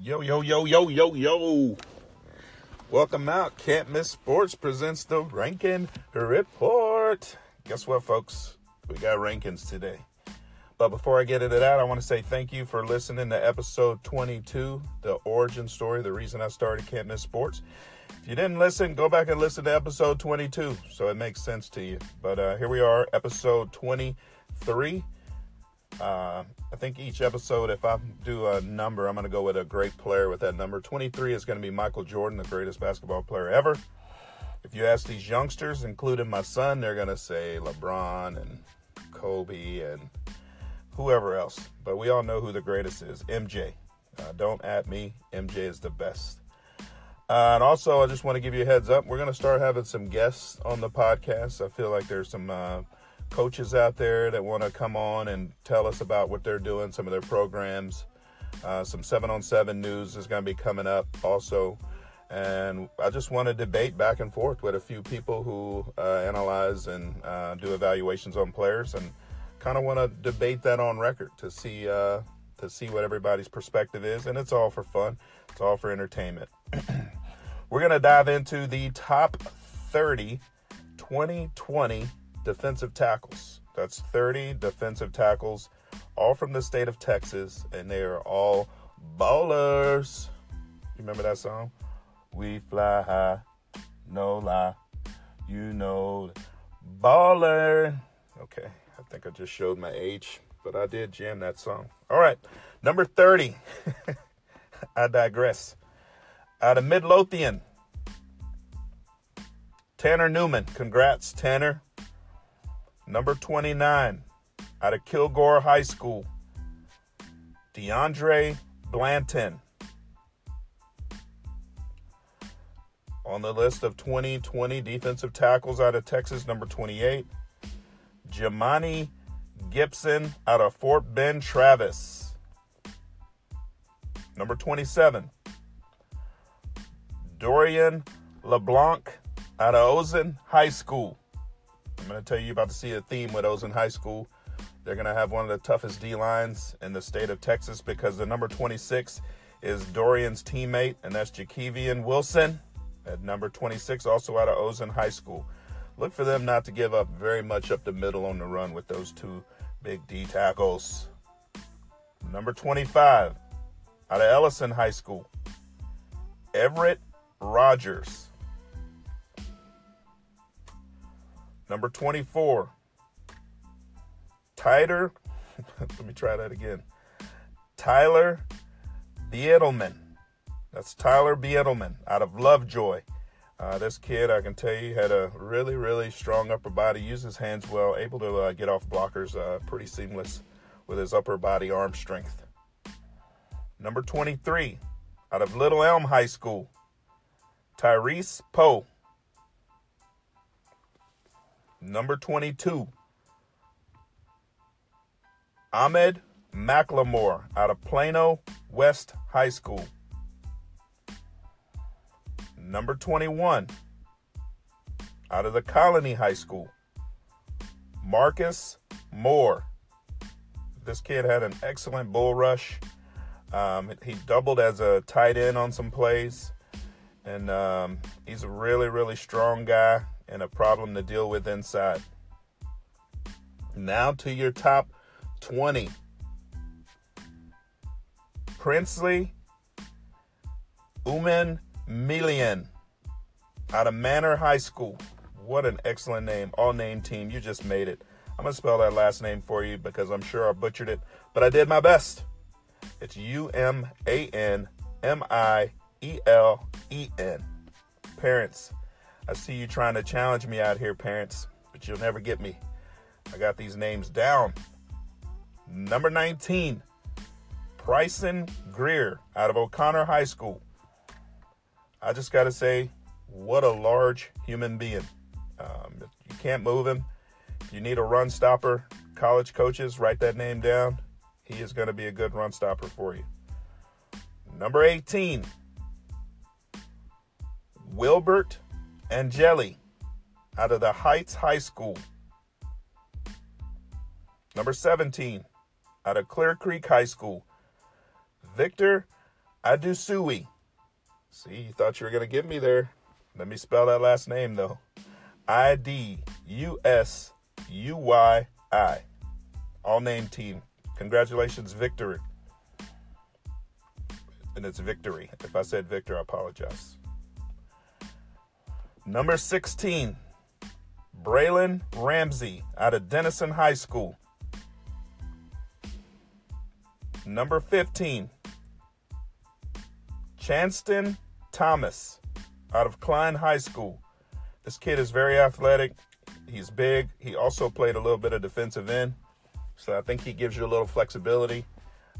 Yo, yo, yo, yo, yo, yo. Welcome out. Can't Miss Sports presents the Ranking Report. Guess what, folks? We got rankings today. But before I get into that, I want to say thank you for listening to episode 22, the origin story, the reason I started Can't Miss Sports. If you didn't listen, go back and listen to episode 22 so it makes sense to you. But uh, here we are, episode 23. Uh, I think each episode, if I do a number, I'm going to go with a great player with that number. 23 is going to be Michael Jordan, the greatest basketball player ever. If you ask these youngsters, including my son, they're going to say LeBron and Kobe and whoever else. But we all know who the greatest is MJ. Uh, don't at me. MJ is the best. Uh, and also, I just want to give you a heads up. We're going to start having some guests on the podcast. I feel like there's some uh, coaches out there that want to come on and tell us about what they're doing, some of their programs. Uh, some seven on seven news is going to be coming up also. And I just want to debate back and forth with a few people who uh, analyze and uh, do evaluations on players, and kind of want to debate that on record to see uh, to see what everybody's perspective is. And it's all for fun. It's all for entertainment. We're going to dive into the top 30 2020 defensive tackles. That's 30 defensive tackles, all from the state of Texas, and they are all ballers. You remember that song? We fly high, no lie. You know, baller. Okay, I think I just showed my age, but I did jam that song. All right, number 30. I digress. Out of Midlothian, Tanner Newman. Congrats, Tanner. Number 29, out of Kilgore High School, DeAndre Blanton. On the list of 2020 defensive tackles out of Texas, number 28, Jamani Gibson out of Fort Bend Travis. Number 27, Dorian LeBlanc out of Ozen High School. I'm going to tell you about to see a theme with those in high school. They're going to have one of the toughest D lines in the state of Texas because the number 26 is Dorian's teammate, and that's Jakevian Wilson at number 26, also out of Ozen High School. Look for them not to give up very much up the middle on the run with those two big D tackles. Number 25, out of Ellison High School, Everett Rogers. Number 24, Tyler. Let me try that again. Tyler Biedelman. That's Tyler Biedelman out of Lovejoy. Uh, this kid, I can tell you, had a really, really strong upper body, used his hands well, able to uh, get off blockers uh, pretty seamless with his upper body arm strength. Number 23, out of Little Elm High School, Tyrese Poe. Number 22, Ahmed McLemore out of Plano West High School. Number 21, out of the Colony High School, Marcus Moore. This kid had an excellent bull rush. Um, he doubled as a tight end on some plays. And um, he's a really, really strong guy and a problem to deal with inside. Now to your top 20. Princely Uman Milian out of Manor High School. What an excellent name. All name team. You just made it. I'm going to spell that last name for you because I'm sure I butchered it, but I did my best. It's U M A N M I E L E N. Parents, I see you trying to challenge me out here, parents, but you'll never get me. I got these names down. Number 19, Bryson Greer out of O'Connor High School. I just got to say, what a large human being. Um, you can't move him. If you need a run stopper, college coaches, write that name down. He is going to be a good run stopper for you. Number 18, Wilbert Angeli out of the Heights High School. Number 17, out of Clear Creek High School, Victor Idusuyi. See, you thought you were going to get me there. Let me spell that last name, though. I D U S U Y I. All name team. Congratulations, victory. And it's victory. If I said Victor, I apologize. Number 16, Braylon Ramsey out of Denison High School. Number 15, Chanston Thomas out of Klein High School. This kid is very athletic. He's big. He also played a little bit of defensive end. So I think he gives you a little flexibility.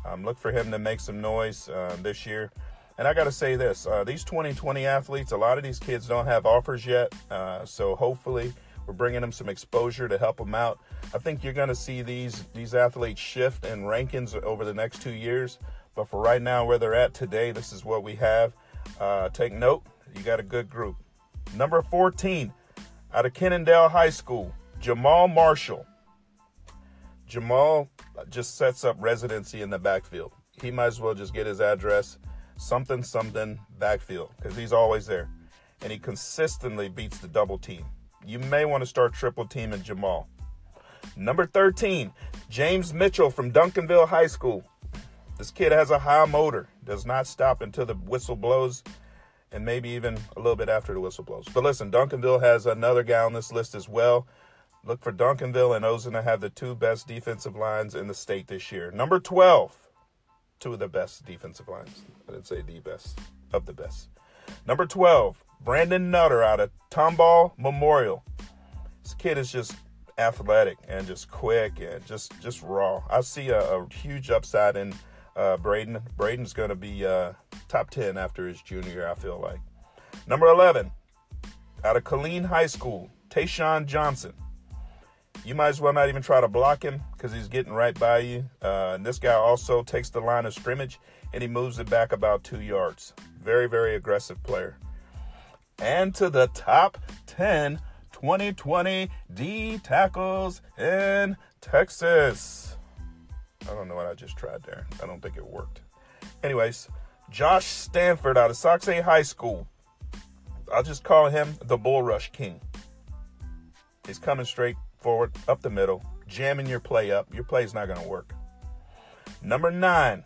Um, look for him to make some noise uh, this year. And I got to say this uh, these 2020 athletes, a lot of these kids don't have offers yet. Uh, so hopefully, we're bringing them some exposure to help them out. I think you're going to see these these athletes shift in rankings over the next two years. But for right now, where they're at today, this is what we have. Uh, take note, you got a good group. Number 14, out of Kennedale High School, Jamal Marshall. Jamal just sets up residency in the backfield. He might as well just get his address, something, something, backfield, because he's always there. And he consistently beats the double team. You may want to start triple teaming Jamal. Number 13, James Mitchell from Duncanville High School. This kid has a high motor, does not stop until the whistle blows, and maybe even a little bit after the whistle blows. But listen, Duncanville has another guy on this list as well. Look for Duncanville and Ozuna have the two best defensive lines in the state this year. Number 12, two of the best defensive lines. I didn't say the best, of the best. Number 12, Brandon Nutter out of Tomball Memorial. This kid is just athletic and just quick and just just raw. I see a, a huge upside in uh, Braden. Braden's going to be uh, top 10 after his junior year, I feel like. Number 11, out of Killeen High School, Tayshawn Johnson. You might as well not even try to block him because he's getting right by you. Uh, and this guy also takes the line of scrimmage and he moves it back about two yards. Very, very aggressive player and to the top 10 2020 D tackles in Texas. I don't know what I just tried there. I don't think it worked. Anyways, Josh Stanford out of Sachse High School. I'll just call him the Bull Rush King. He's coming straight forward, up the middle, jamming your play up. Your play is not going to work. Number nine,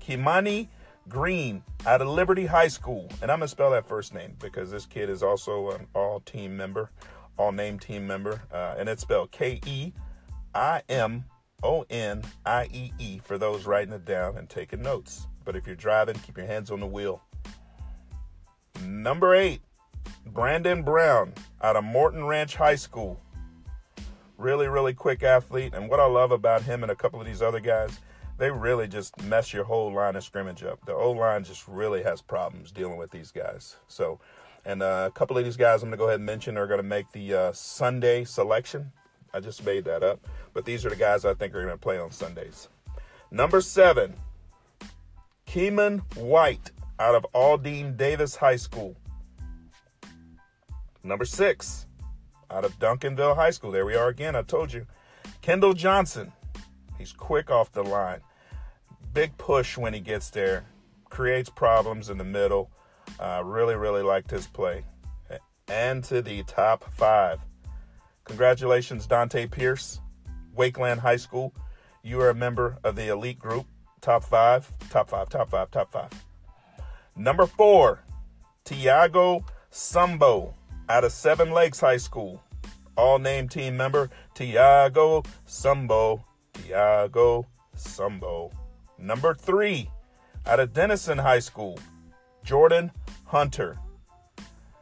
Kimani Green out of Liberty High School. And I'm going to spell that first name because this kid is also an all team member, all name team member. Uh, and it's spelled K E I M O N I E E for those writing it down and taking notes. But if you're driving, keep your hands on the wheel. Number eight, Brandon Brown out of Morton Ranch High School. Really, really quick athlete. And what I love about him and a couple of these other guys they really just mess your whole line of scrimmage up. The O line just really has problems dealing with these guys. So, and uh, a couple of these guys I'm going to go ahead and mention are going to make the uh, Sunday selection. I just made that up, but these are the guys I think are going to play on Sundays. Number seven, Keeman White out of Aldine Davis High School. Number six, out of Duncanville High School. There we are again. I told you. Kendall Johnson. He's quick off the line big push when he gets there, creates problems in the middle. Uh, really, really liked his play. And to the top five. Congratulations, Dante Pierce, Wakeland High School. You are a member of the elite group. Top five, top five, top five, top five. Number four, Tiago Sumbo out of Seven Lakes High School. All name team member, Tiago Sumbo. Tiago Sumbo. Number three, out of Denison High School, Jordin Hunter.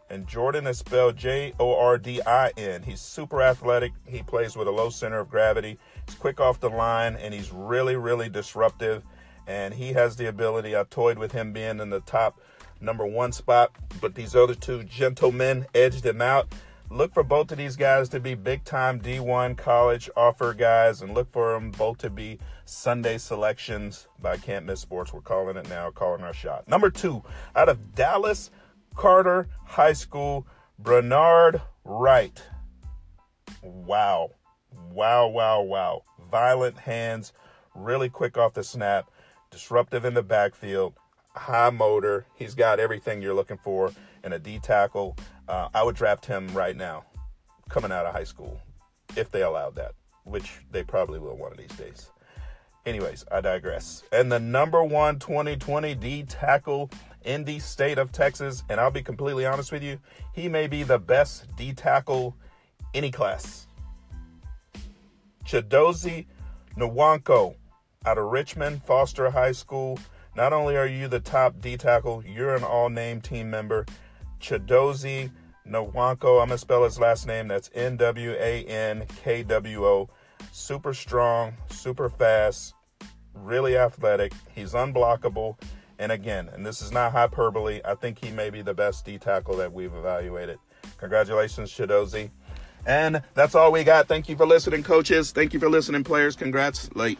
And Jordin is spelled J O R D I N. He's super athletic. He plays with a low center of gravity. He's quick off the line and he's really, really disruptive. And he has the ability. I toyed with him being in the top number one spot, but these other two gentlemen edged him out look for both of these guys to be big time D1 college offer guys and look for them both to be Sunday selections by Can't Miss Sports. We're calling it now, calling our shot. Number two, out of Dallas Carter High School, Bernard Wright. Wow. Wow, wow, wow. Violent hands, really quick off the snap, disruptive in the backfield. High motor. He's got everything you're looking for in a D tackle. Uh, I would draft him right now, coming out of high school, if they allowed that, which they probably will one of these days. Anyways, I digress. And the number one 2020 D tackle in the state of Texas, and I'll be completely honest with you, he may be the best D tackle any class. Chidozie Nwankwo out of Richmond Foster High School. Not only are you the top D tackle, you're an all name team member. Chidozie Nwankwo, I'm going to spell his last name. That's N W A N K W O. Super strong, super fast, really athletic. He's unblockable. And again, and this is not hyperbole, I think he may be the best D tackle that we've evaluated. Congratulations, Chidozie. And that's all we got. Thank you for listening, coaches. Thank you for listening, players. Congrats. Late.